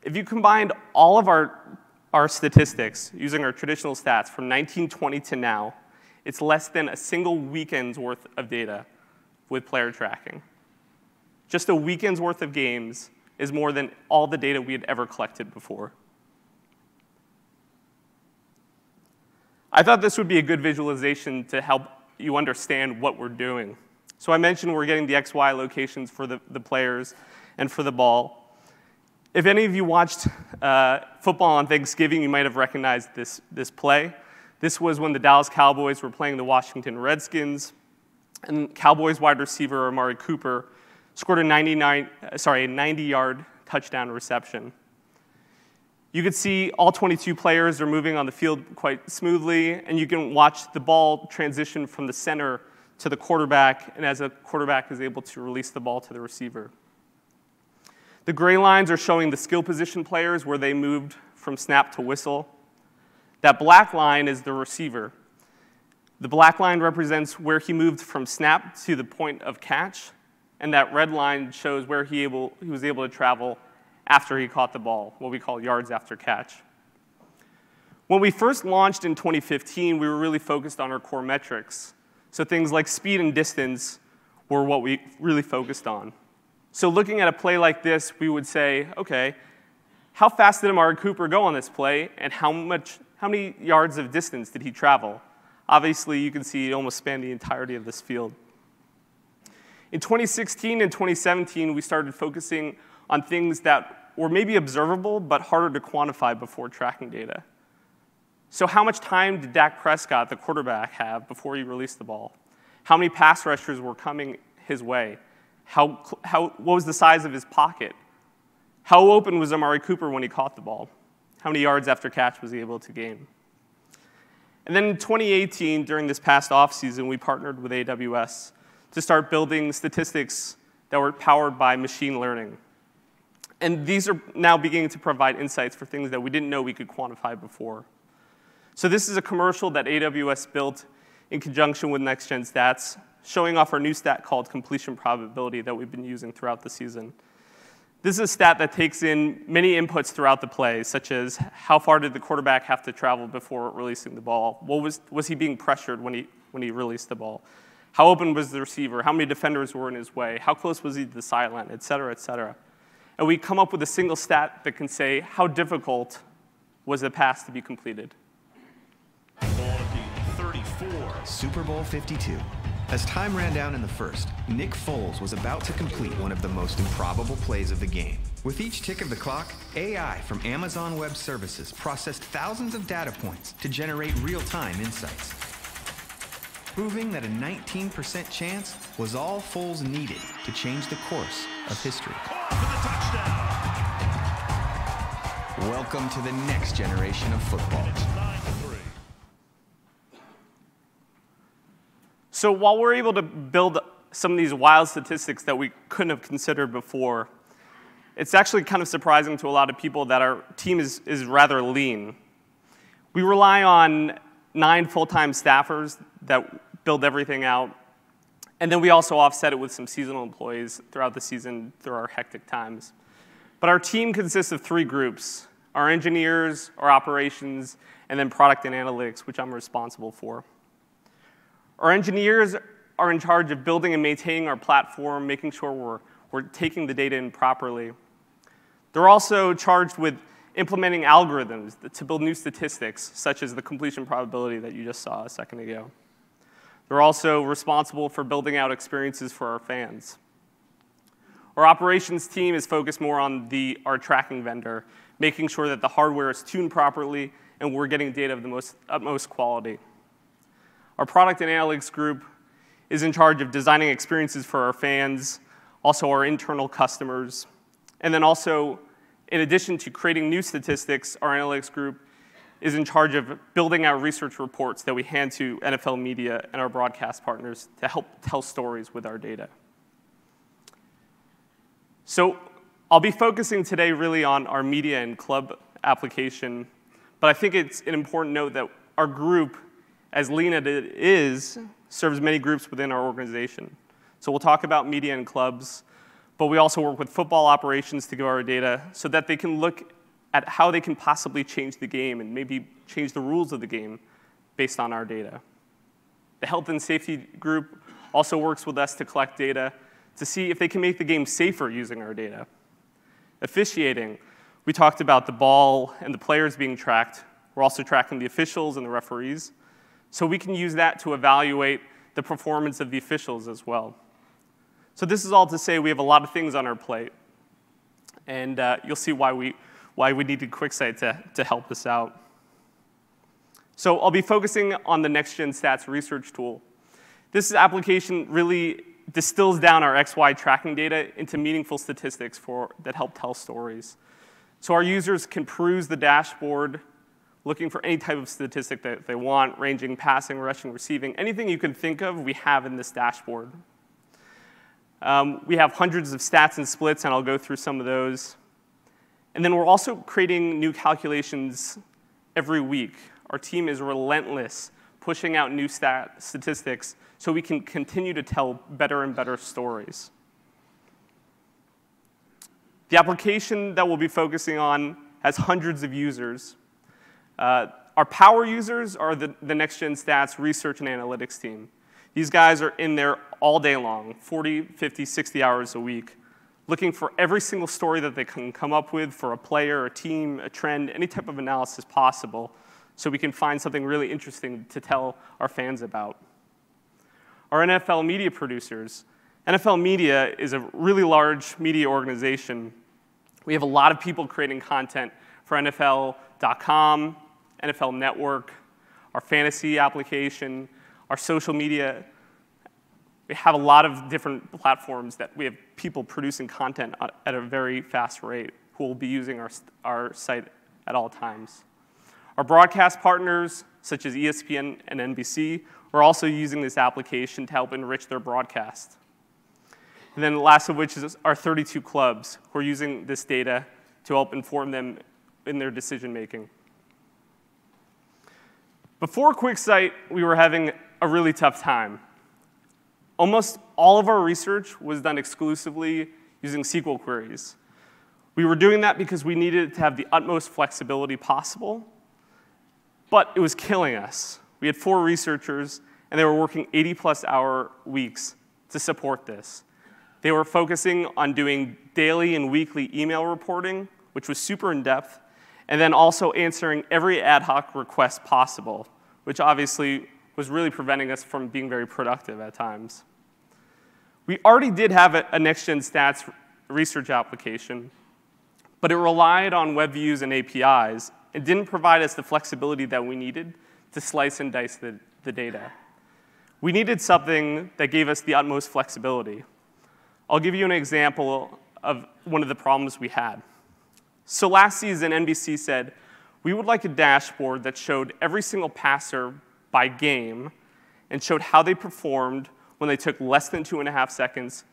If you combined all of our our statistics using our traditional stats from 1920 to now, it's less than a single weekend's worth of data with player tracking. Just a weekend's worth of games is more than all the data we had ever collected before. I thought this would be a good visualization to help you understand what we're doing. So I mentioned we're getting the XY locations for the, the players and for the ball. If any of you watched uh, football on Thanksgiving, you might have recognized this, this play. This was when the Dallas Cowboys were playing the Washington Redskins, and Cowboys wide receiver Amari Cooper scored a 99, uh, sorry, a 90-yard touchdown reception. You could see all 22 players are moving on the field quite smoothly, and you can watch the ball transition from the center to the quarterback, and as a quarterback is able to release the ball to the receiver. The gray lines are showing the skill position players where they moved from snap to whistle. That black line is the receiver. The black line represents where he moved from snap to the point of catch, and that red line shows where he, able, he was able to travel after he caught the ball, what we call yards after catch. When we first launched in 2015, we were really focused on our core metrics. So things like speed and distance were what we really focused on. So looking at a play like this, we would say, okay, how fast did Amari Cooper go on this play, and how, much, how many yards of distance did he travel? Obviously, you can see it almost spanned the entirety of this field. In 2016 and 2017, we started focusing on things that were maybe observable but harder to quantify before tracking data. So, how much time did Dak Prescott, the quarterback, have before he released the ball? How many pass rushers were coming his way? How, how, what was the size of his pocket? How open was Amari Cooper when he caught the ball? How many yards after catch was he able to gain? And then in 2018, during this past offseason, we partnered with AWS to start building statistics that were powered by machine learning. And these are now beginning to provide insights for things that we didn't know we could quantify before. So this is a commercial that AWS built in conjunction with NextGen Stats showing off our new stat called completion probability that we've been using throughout the season. This is a stat that takes in many inputs throughout the play, such as how far did the quarterback have to travel before releasing the ball? What was, was he being pressured when he, when he released the ball? How open was the receiver? How many defenders were in his way? How close was he to the sideline, et cetera, et cetera? And we come up with a single stat that can say how difficult was the pass to be completed. 34 Super Bowl 52. As time ran down in the first, Nick Foles was about to complete one of the most improbable plays of the game. With each tick of the clock, AI from Amazon Web Services processed thousands of data points to generate real-time insights, proving that a 19% chance was all Foles needed to change the course of history. Welcome to the next generation of football. So while we're able to build some of these wild statistics that we couldn't have considered before, it's actually kind of surprising to a lot of people that our team is, is rather lean. We rely on nine full-time staffers that build everything out. And then we also offset it with some seasonal employees throughout the season through our hectic times. But our team consists of three groups, our engineers, our operations, and then product and analytics, which I'm responsible for. Our engineers are in charge of building and maintaining our platform, making sure we're, we're taking the data in properly. They're also charged with implementing algorithms to build new statistics, such as the completion probability that you just saw a second ago. They're also responsible for building out experiences for our fans. Our operations team is focused more on the, our tracking vendor, making sure that the hardware is tuned properly and we're getting data of the most utmost quality. Our product and analytics group is in charge of designing experiences for our fans, also our internal customers, and then also, in addition to creating new statistics, our analytics group is in charge of building out research reports that we hand to NFL media and our broadcast partners to help tell stories with our data. So I'll be focusing today really on our media and club application, but I think it's an important note that our group, as lean as it is, serves many groups within our organization. So we'll talk about media and clubs, but we also work with football operations to give our data so that they can look at how they can possibly change the game and maybe change the rules of the game based on our data. The health and safety group also works with us to collect data to see if they can make the game safer using our data. Officiating, we talked about the ball and the players being tracked. We're also tracking the officials and the referees. So we can use that to evaluate the performance of the officials as well. So this is all to say we have a lot of things on our plate. And uh, you'll see why we, why we needed QuickSight to, to help us out. So I'll be focusing on the next-gen stats research tool. This application really distills down our XY tracking data into meaningful statistics for, that help tell stories. So our users can peruse the dashboard looking for any type of statistic that they want, ranging passing, rushing, receiving, anything you can think of, we have in this dashboard. Um, we have hundreds of stats and splits, and I'll go through some of those. And then we're also creating new calculations every week. Our team is relentless, pushing out new stat statistics so we can continue to tell better and better stories. The application that we'll be focusing on has hundreds of users. Uh, our power users are the, the next-gen stats research and analytics team. These guys are in there all day long, 40, 50, 60 hours a week, looking for every single story that they can come up with for a player, a team, a trend, any type of analysis possible, so we can find something really interesting to tell our fans about. Our NFL media producers. NFL Media is a really large media organization. We have a lot of people creating content for NFL.com, NFL Network, our fantasy application, our social media. We have a lot of different platforms that we have people producing content at a very fast rate who will be using our, our site at all times. Our broadcast partners, such as ESPN and NBC, are also using this application to help enrich their broadcast. And then the last of which is our 32 clubs who are using this data to help inform them in their decision making. Before QuickSight, we were having a really tough time. Almost all of our research was done exclusively using SQL queries. We were doing that because we needed to have the utmost flexibility possible, but it was killing us. We had four researchers, and they were working 80 plus hour weeks to support this. They were focusing on doing daily and weekly email reporting, which was super in depth, and then also answering every ad hoc request possible, which obviously was really preventing us from being very productive at times. We already did have a, a next-gen stats research application, but it relied on web views and APIs and didn't provide us the flexibility that we needed to slice and dice the, the data. We needed something that gave us the utmost flexibility. I'll give you an example of one of the problems we had. So last season, NBC said, we would like a dashboard that showed every single passer by game and showed how they performed when they took less than two and a half seconds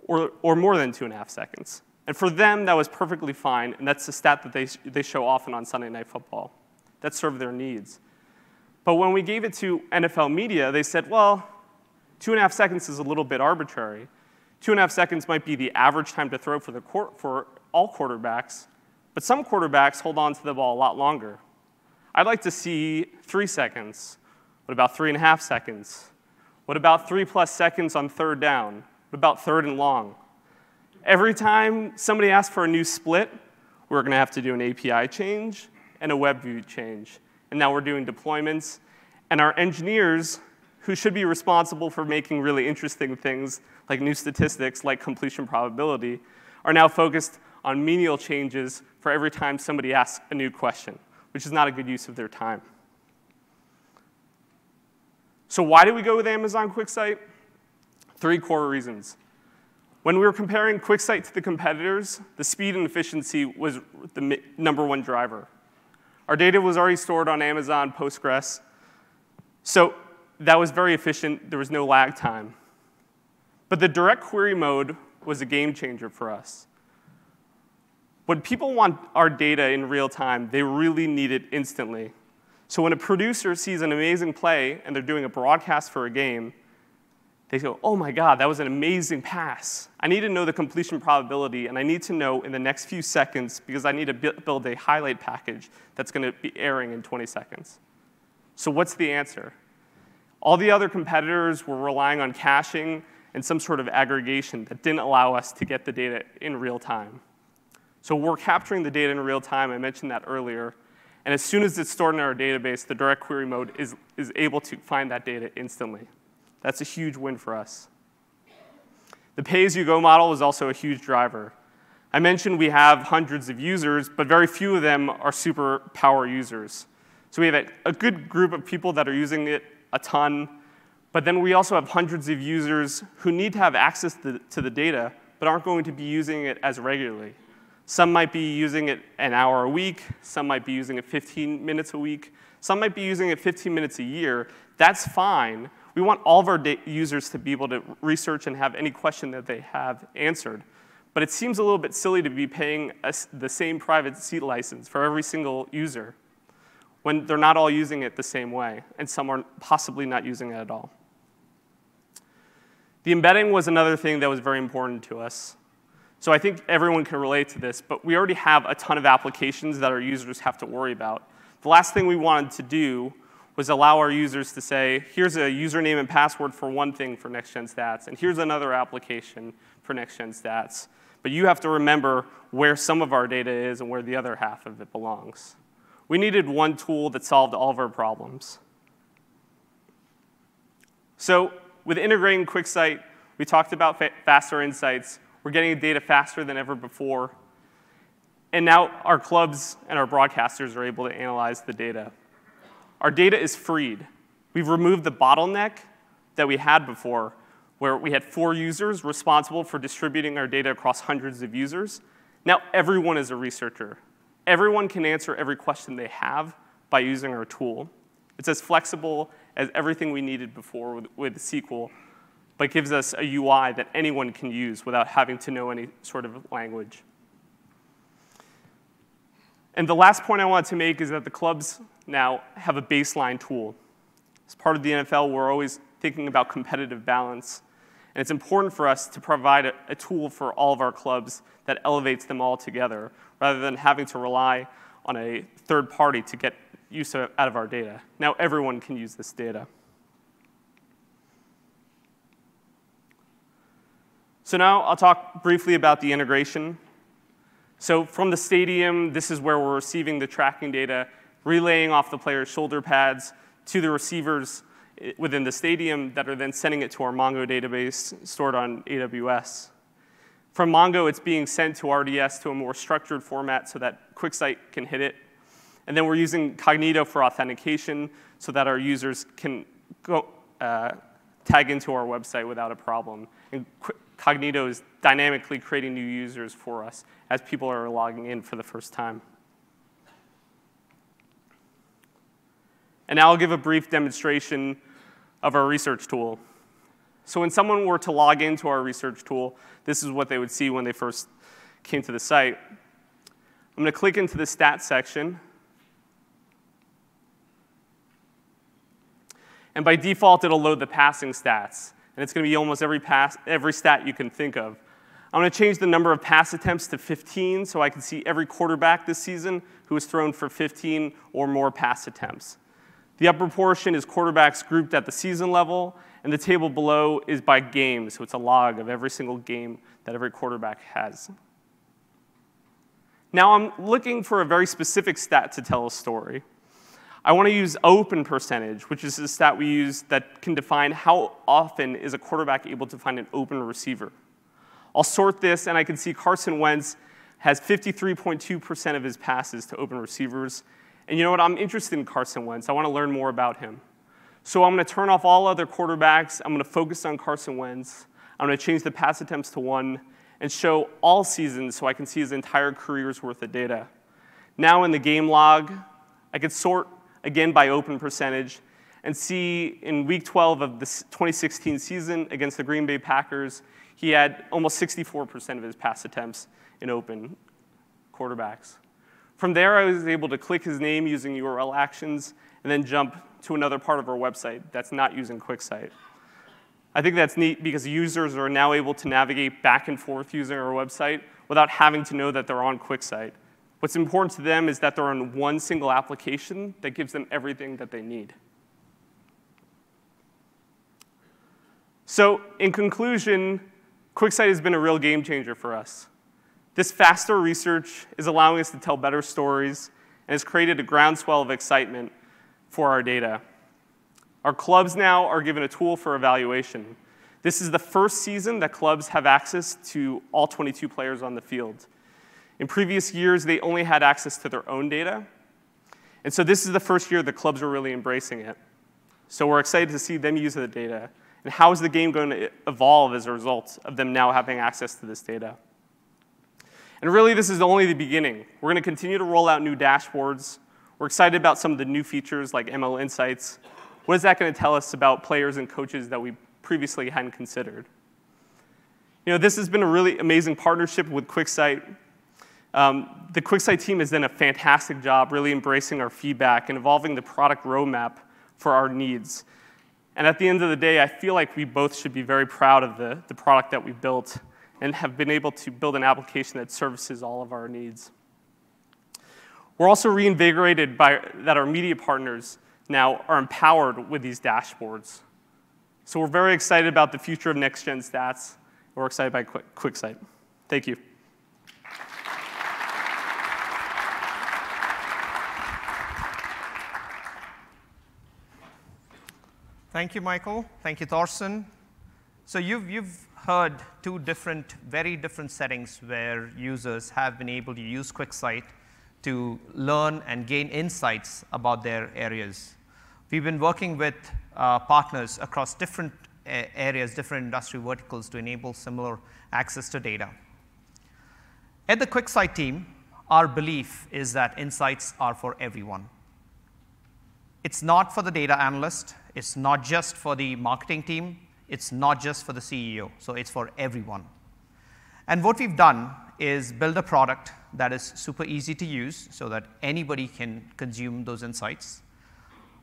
or, or more than two and a half seconds. And for them, that was perfectly fine, and that's the stat that they, they show often on Sunday Night Football. That served their needs. But when we gave it to NFL media, they said, well, two and a half seconds is a little bit arbitrary. Two and a half seconds might be the average time to throw for, the for all quarterbacks, but some quarterbacks hold on to the ball a lot longer. I'd like to see three seconds. What about three and a half seconds? What about three plus seconds on third down? What about third and long? Every time somebody asks for a new split, we're going to have to do an API change and a web view change. And now we're doing deployments. And our engineers, who should be responsible for making really interesting things like new statistics, like completion probability, are now focused on menial changes for every time somebody asks a new question, which is not a good use of their time. So why did we go with Amazon QuickSight? Three core reasons. When we were comparing QuickSight to the competitors, the speed and efficiency was the number one driver. Our data was already stored on Amazon Postgres, so that was very efficient. There was no lag time. But the direct query mode was a game changer for us. When people want our data in real time, they really need it instantly. So when a producer sees an amazing play and they're doing a broadcast for a game, they go, oh my God, that was an amazing pass. I need to know the completion probability, and I need to know in the next few seconds because I need to build a highlight package that's going to be airing in 20 seconds. So what's the answer? All the other competitors were relying on caching and some sort of aggregation that didn't allow us to get the data in real time. So we're capturing the data in real time. I mentioned that earlier. And as soon as it's stored in our database, the direct query mode is, is able to find that data instantly. That's a huge win for us. The pay-as-you-go model is also a huge driver. I mentioned we have hundreds of users, but very few of them are super power users. So we have a, a good group of people that are using it a ton, but then we also have hundreds of users who need to have access to, to the data, but aren't going to be using it as regularly. Some might be using it an hour a week, some might be using it 15 minutes a week, some might be using it 15 minutes a year. That's fine, we want all of our users to be able to research and have any question that they have answered. But it seems a little bit silly to be paying a, the same private seat license for every single user when they're not all using it the same way, and some are possibly not using it at all. The embedding was another thing that was very important to us. So I think everyone can relate to this, but we already have a ton of applications that our users have to worry about. The last thing we wanted to do was allow our users to say, here's a username and password for one thing for NextGen Stats, and here's another application for NextGen Stats. But you have to remember where some of our data is and where the other half of it belongs. We needed one tool that solved all of our problems. So with integrating QuickSight, we talked about fa faster insights. We're getting data faster than ever before. And now our clubs and our broadcasters are able to analyze the data. Our data is freed. We've removed the bottleneck that we had before, where we had four users responsible for distributing our data across hundreds of users. Now everyone is a researcher. Everyone can answer every question they have by using our tool. It's as flexible as everything we needed before with, with SQL, but gives us a UI that anyone can use without having to know any sort of language. And the last point I want to make is that the clubs now have a baseline tool. As part of the NFL, we're always thinking about competitive balance. And it's important for us to provide a, a, tool for all of our clubs that elevates them all together, rather than having to rely on a third party to get use of, out of our data. Now everyone can use this data. So now I'll talk briefly about the integration. So from the stadium, this is where we're receiving the tracking data relaying off the player's shoulder pads to the receivers within the stadium that are then sending it to our Mongo database stored on AWS. From Mongo, it's being sent to RDS to a more structured format so that QuickSight can hit it. And then we're using Cognito for authentication so that our users can go, uh, tag into our website without a problem. And Cognito is dynamically creating new users for us as people are logging in for the first time. And now I'll give a brief demonstration of our research tool. So when someone were to log into our research tool, this is what they would see when they first came to the site. I'm going to click into the stats section. And by default, it'll load the passing stats. And it's going to be almost every, pass, every stat you can think of. I'm going to change the number of pass attempts to 15 so I can see every quarterback this season who has thrown for 15 or more pass attempts. The upper portion is quarterbacks grouped at the season level, and the table below is by game, so it's a log of every single game that every quarterback has. Now I'm looking for a very specific stat to tell a story. I want to use open percentage, which is a stat we use that can define how often is a quarterback able to find an open receiver. I'll sort this, and I can see Carson Wentz has 53.2% of his passes to open receivers. And you know what? I'm interested in Carson Wentz. I want to learn more about him. So I'm going to turn off all other quarterbacks. I'm going to focus on Carson Wentz. I'm going to change the pass attempts to one and show all seasons so I can see his entire career's worth of data. Now in the game log, I could sort again by open percentage and see in week 12 of the 2016 season against the Green Bay Packers, he had almost 64% of his pass attempts in open quarterbacks. From there, I was able to click his name using URL actions and then jump to another part of our website that's not using QuickSight. I think that's neat because users are now able to navigate back and forth using our website without having to know that they're on QuickSight. What's important to them is that they're on one single application that gives them everything that they need. So, in conclusion, QuickSight has been a real game changer for us. This faster research is allowing us to tell better stories and has created a groundswell of excitement for our data. Our clubs now are given a tool for evaluation. This is the first season that clubs have access to all 22 players on the field. In previous years, they only had access to their own data. And so this is the first year the clubs are really embracing it. So we're excited to see them use the data. And how is the game going to evolve as a result of them now having access to this data? And really, this is only the beginning. We're going to continue to roll out new dashboards. We're excited about some of the new features like ML Insights. What is that going to tell us about players and coaches that we previously hadn't considered? You know, this has been a really amazing partnership with QuickSight. Um, the QuickSight team has done a fantastic job really embracing our feedback and evolving the product roadmap for our needs. And at the end of the day, I feel like we both should be very proud of the, the product that we built and have been able to build an application that services all of our needs. We're also reinvigorated by that our media partners now are empowered with these dashboards. So we're very excited about the future of next-gen stats. We're excited by QuickSight. Thank you. Thank you, Michael. Thank you, Thorsten. So you've, you've heard two different, very different settings where users have been able to use QuickSight to learn and gain insights about their areas. We've been working with uh, partners across different uh, areas, different industry verticals to enable similar access to data. At the QuickSight team, our belief is that insights are for everyone. It's not for the data analyst, it's not just for the marketing team, it's not just for the CEO, so it's for everyone. And what we've done is build a product that is super easy to use so that anybody can consume those insights.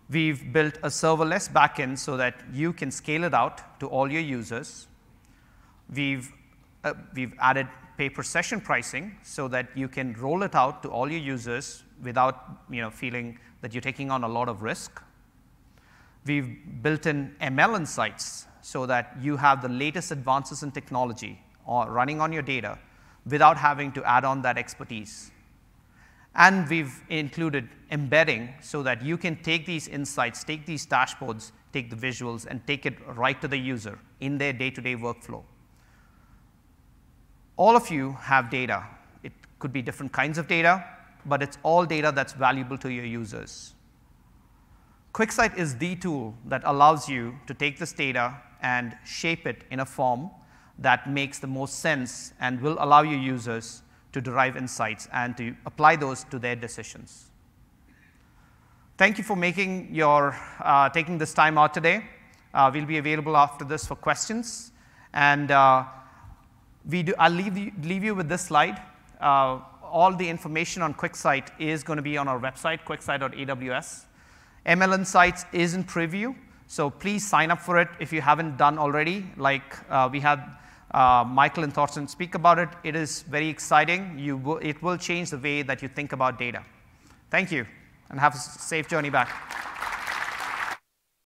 We've built a serverless backend so that you can scale it out to all your users. We've, uh, we've added pay per session pricing so that you can roll it out to all your users without you know, feeling that you're taking on a lot of risk. We've built in ML insights so that you have the latest advances in technology running on your data without having to add on that expertise. And we've included embedding so that you can take these insights, take these dashboards, take the visuals, and take it right to the user in their day-to-day -day workflow. All of you have data. It could be different kinds of data but it's all data that's valuable to your users. QuickSight is the tool that allows you to take this data and shape it in a form that makes the most sense and will allow your users to derive insights and to apply those to their decisions. Thank you for making your, uh, taking this time out today. Uh, we'll be available after this for questions. And uh, we do, I'll leave you, leave you with this slide. Uh, all the information on QuickSight is going to be on our website, quicksight.aws. ML Insights is in preview, So please sign up for it if you haven't done already. Like uh, we had uh, Michael and Thorsten speak about it. It is very exciting. You will, it will change the way that you think about data. Thank you, and have a safe journey back.